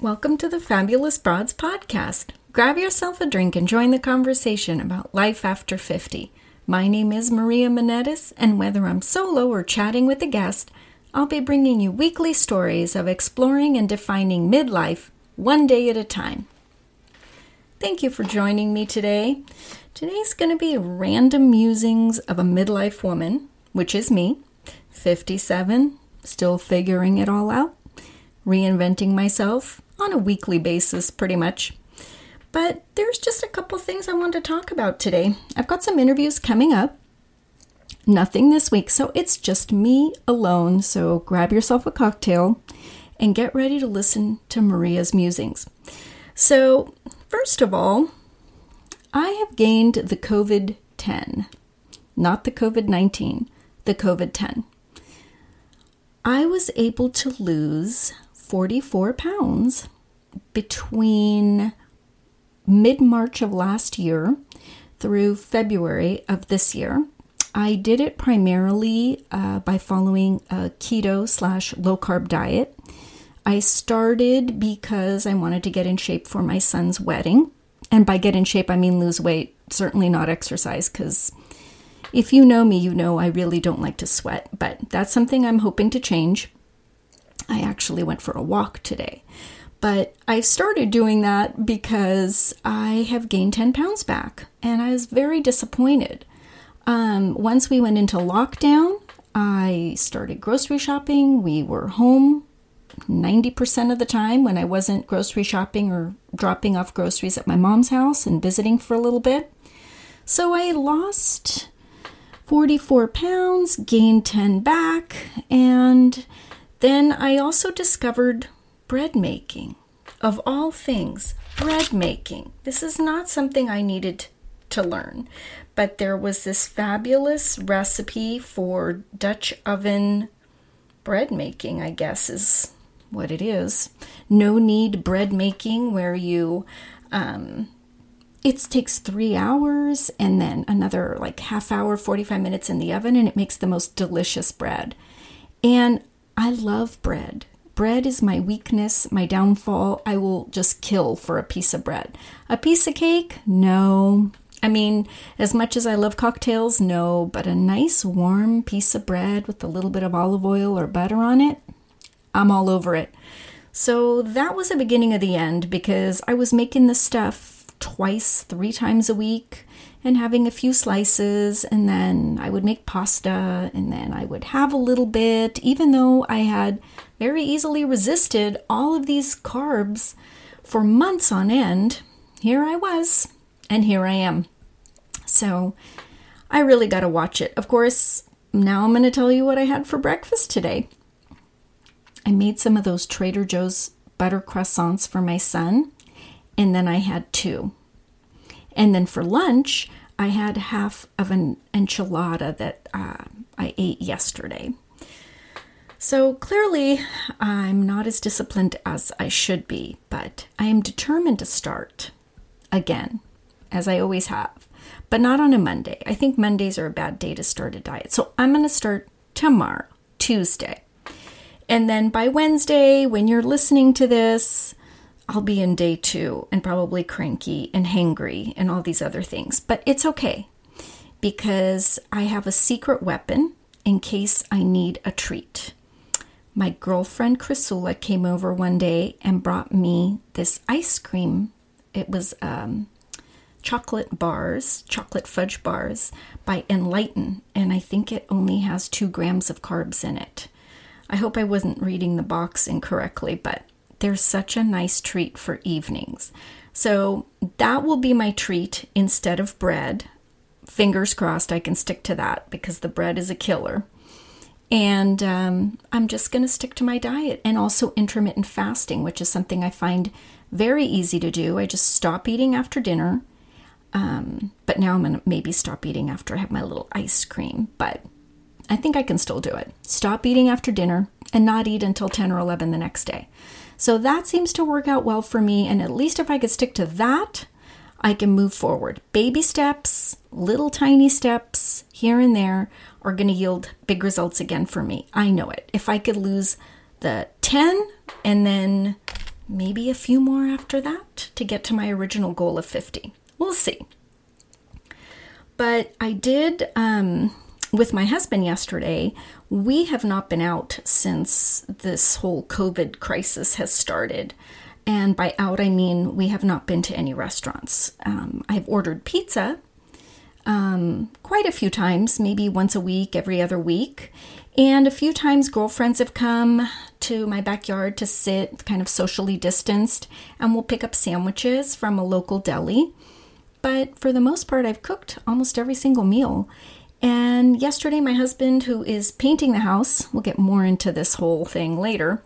Welcome to the Fabulous Broads podcast. Grab yourself a drink and join the conversation about life after 50. My name is Maria Monetis, and whether I'm solo or chatting with a guest, I'll be bringing you weekly stories of exploring and defining midlife one day at a time. Thank you for joining me today. Today's going to be random musings of a midlife woman, which is me, 57, still figuring it all out, reinventing myself on a weekly basis, pretty much. But there's just a couple things I want to talk about today. I've got some interviews coming up. Nothing this week, so it's just me alone. So grab yourself a cocktail and get ready to listen to Maria's musings. So, first of all, I have gained the COVID 10, not the COVID 19, the COVID 10. I was able to lose 44 pounds between mid March of last year through February of this year. I did it primarily uh, by following a keto slash low carb diet. I started because I wanted to get in shape for my son's wedding. And by get in shape, I mean lose weight, certainly not exercise, because if you know me, you know I really don't like to sweat. But that's something I'm hoping to change. I actually went for a walk today. But I started doing that because I have gained 10 pounds back and I was very disappointed. Um, once we went into lockdown, I started grocery shopping. We were home 90% of the time when I wasn't grocery shopping or dropping off groceries at my mom's house and visiting for a little bit. So I lost 44 pounds, gained 10 back, and then I also discovered bread making. Of all things, bread making. This is not something I needed to learn, but there was this fabulous recipe for Dutch oven bread making, I guess is what it is. No knead bread making, where you, um, it takes three hours and then another like half hour, 45 minutes in the oven, and it makes the most delicious bread. And I love bread. Bread is my weakness, my downfall. I will just kill for a piece of bread. A piece of cake? No. I mean, as much as I love cocktails, no, but a nice warm piece of bread with a little bit of olive oil or butter on it, I'm all over it. So that was the beginning of the end because I was making this stuff twice, three times a week and having a few slices, and then I would make pasta, and then I would have a little bit, even though I had very easily resisted all of these carbs for months on end. Here I was, and here I am. So I really got to watch it. Of course, now I'm going to tell you what I had for breakfast today. I made some of those Trader Joe's butter croissants for my son, and then I had two. And then for lunch, I had half of an enchilada that uh, I ate yesterday. So clearly, I'm not as disciplined as I should be, but I am determined to start again, as I always have, but not on a Monday. I think Mondays are a bad day to start a diet. So I'm going to start tomorrow, Tuesday. And then by Wednesday, when you're listening to this, I'll be in day two and probably cranky and hangry and all these other things. But it's okay because I have a secret weapon in case I need a treat. My girlfriend Chrysula came over one day and brought me this ice cream. It was um, chocolate bars, chocolate fudge bars by Enlighten, and I think it only has two grams of carbs in it. I hope I wasn't reading the box incorrectly, but they're such a nice treat for evenings. So that will be my treat instead of bread. Fingers crossed I can stick to that because the bread is a killer. And um, I'm just going to stick to my diet and also intermittent fasting, which is something I find very easy to do. I just stop eating after dinner. Um, but now I'm going to maybe stop eating after I have my little ice cream. But I think I can still do it. Stop eating after dinner and not eat until 10 or 11 the next day. So that seems to work out well for me. And at least if I could stick to that, I can move forward. Baby steps, little tiny steps here and there are going to yield big results again for me. I know it. If I could lose the 10 and then maybe a few more after that to get to my original goal of 50. We'll see. But I did, um, with my husband yesterday, we have not been out since this whole COVID crisis has started. And by out, I mean we have not been to any restaurants. Um, I've ordered pizza um, quite a few times, maybe once a week, every other week. And a few times, girlfriends have come to my backyard to sit kind of socially distanced, and we'll pick up sandwiches from a local deli. But for the most part, I've cooked almost every single meal. And yesterday, my husband, who is painting the house, we'll get more into this whole thing later,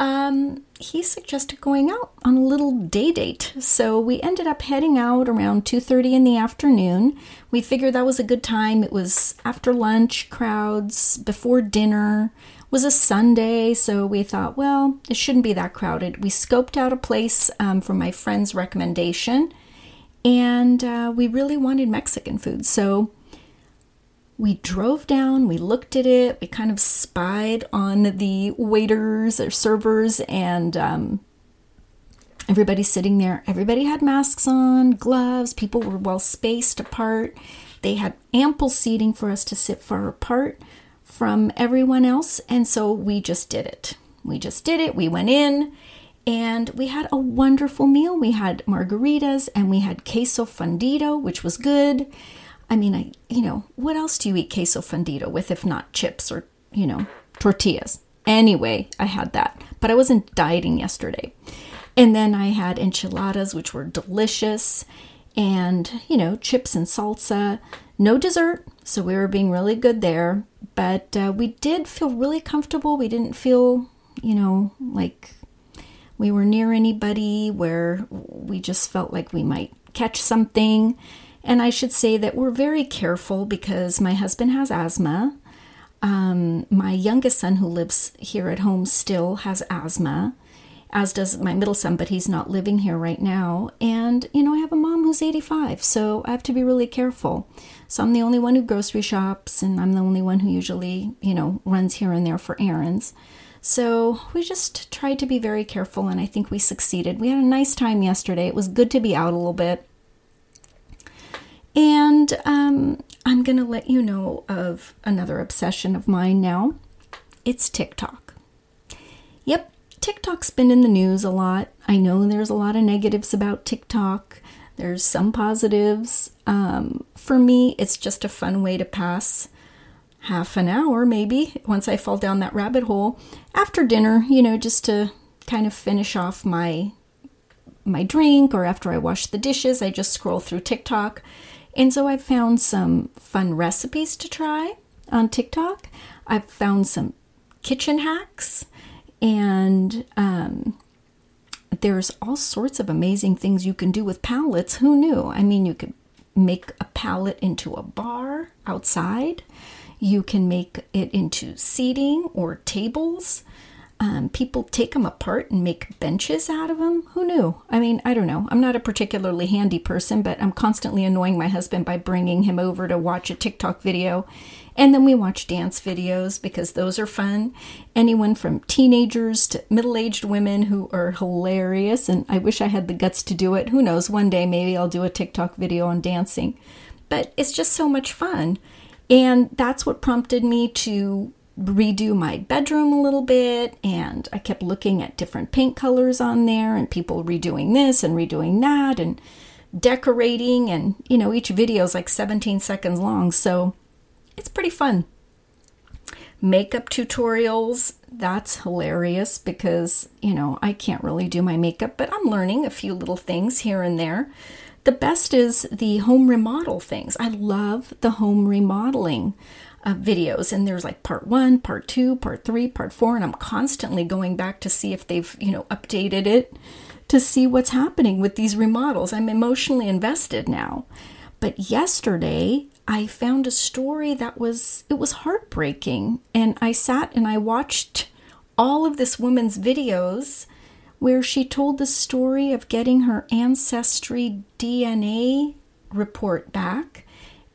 um, he suggested going out on a little day date. So we ended up heading out around 2:30 in the afternoon. We figured that was a good time. It was after lunch, crowds, before dinner. It was a Sunday, so we thought, well, it shouldn't be that crowded. We scoped out a place um, from my friend's recommendation, and uh, we really wanted Mexican food. So we drove down, we looked at it, we kind of spied on the waiters or servers, and um, everybody sitting there. Everybody had masks on, gloves, people were well spaced apart. They had ample seating for us to sit far apart from everyone else, and so we just did it. We just did it. We went in and we had a wonderful meal. We had margaritas and we had queso fundido, which was good I mean, I you know, what else do you eat queso fundido with if not chips or, you know, tortillas? Anyway, I had that, but I wasn't dieting yesterday. And then I had enchiladas, which were delicious, and, you know, chips and salsa. No dessert, so we were being really good there. But uh, we did feel really comfortable. We didn't feel, you know, like we were near anybody where we just felt like we might catch something. And I should say that we're very careful because my husband has asthma. Um, my youngest son, who lives here at home, still has asthma, as does my middle son, but he's not living here right now. And, you know, I have a mom who's 85, so I have to be really careful. So I'm the only one who grocery shops, and I'm the only one who usually, you know, runs here and there for errands. So we just tried to be very careful, and I think we succeeded. We had a nice time yesterday. It was good to be out a little bit. And um, I'm going to let you know of another obsession of mine now. It's TikTok. Yep, TikTok's been in the news a lot. I know there's a lot of negatives about TikTok, there's some positives. Um, for me, it's just a fun way to pass half an hour, maybe, once I fall down that rabbit hole after dinner, you know, just to kind of finish off my my drink or after I wash the dishes, I just scroll through TikTok and so I've found some fun recipes to try on TikTok. I've found some kitchen hacks, and um, there's all sorts of amazing things you can do with pallets. Who knew? I mean, you could make a pallet into a bar outside. You can make it into seating or tables. Um, people take them apart and make benches out of them. Who knew? I mean, I don't know. I'm not a particularly handy person, but I'm constantly annoying my husband by bringing him over to watch a TikTok video. And then we watch dance videos because those are fun. Anyone from teenagers to middle aged women who are hilarious. And I wish I had the guts to do it. Who knows? One day maybe I'll do a TikTok video on dancing. But it's just so much fun. And that's what prompted me to redo my bedroom a little bit and I kept looking at different paint colors on there and people redoing this and redoing that and decorating and you know each video is like 17 seconds long so it's pretty fun. Makeup tutorials, that's hilarious because, you know, I can't really do my makeup, but I'm learning a few little things here and there. The best is the home remodel things. I love the home remodeling uh, videos. And there's like part one part two part three part four and i'm constantly going back to see if they've you know updated it to see what's happening with these remodels. I'm emotionally invested now. But yesterday i found a story that was it was heartbreaking. And i sat and i watched all of this woman's videos where she told the story of getting her ancestry dna report back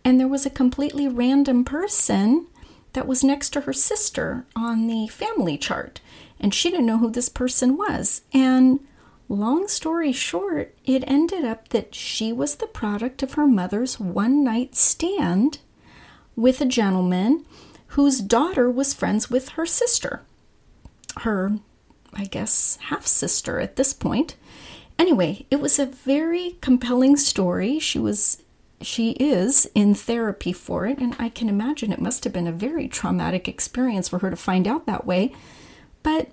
and there was a completely random person that was next to her sister on the family chart. And she didn't know who this person was. And long story short, it ended up that she was the product of her mother's one night stand with a gentleman whose daughter was friends with her sister. Her, I guess, half sister at this point. Anyway, it was a very compelling story. She was she is in therapy for it, and I can imagine it must have been a very traumatic experience for her to find out that way. But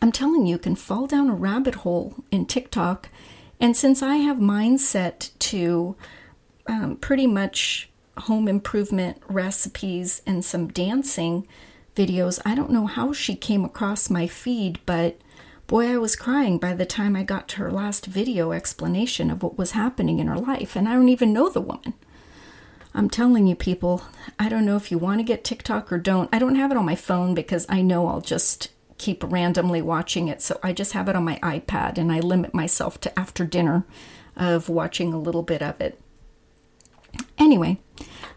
I'm telling you, you can fall down a rabbit hole in TikTok. And since I have mindset to um, pretty much home improvement recipes and some dancing videos, I don't know how she came across my feed, but boy, I was crying by the time I got to her last video explanation of what was happening in her life. And I don't even know the woman. I'm telling you, people, I don't know if you want to get TikTok or don't. I don't have it on my phone because I know I'll just keep randomly watching it. So I just have it on my iPad and I limit myself to after dinner of watching a little bit of it. Anyway,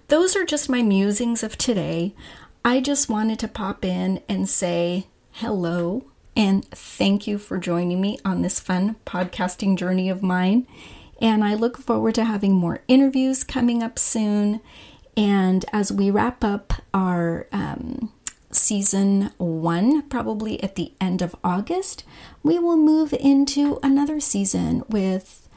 those are just my musings of today. I just wanted to pop in and say hello and thank you for joining me on this fun podcasting journey of mine. And I look forward to having more interviews coming up soon. And as we wrap up our um, season one, probably at the end of August, we will move into another season with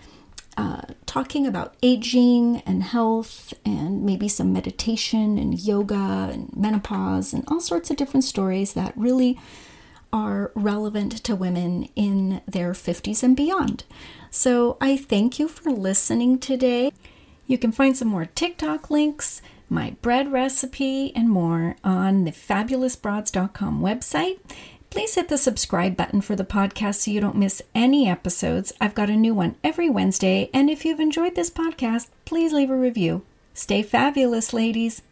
uh, talking about aging and health and maybe some meditation and yoga and menopause and all sorts of different stories that really are relevant to women in their 50s and beyond. So I thank you for listening today. You can find some more TikTok links my bread recipe, and more on the fabulousbroads.com website. Please hit the subscribe button for the podcast so you don't miss any episodes. I've got a new one every Wednesday, and if you've enjoyed this podcast, please leave a review. Stay fabulous, ladies.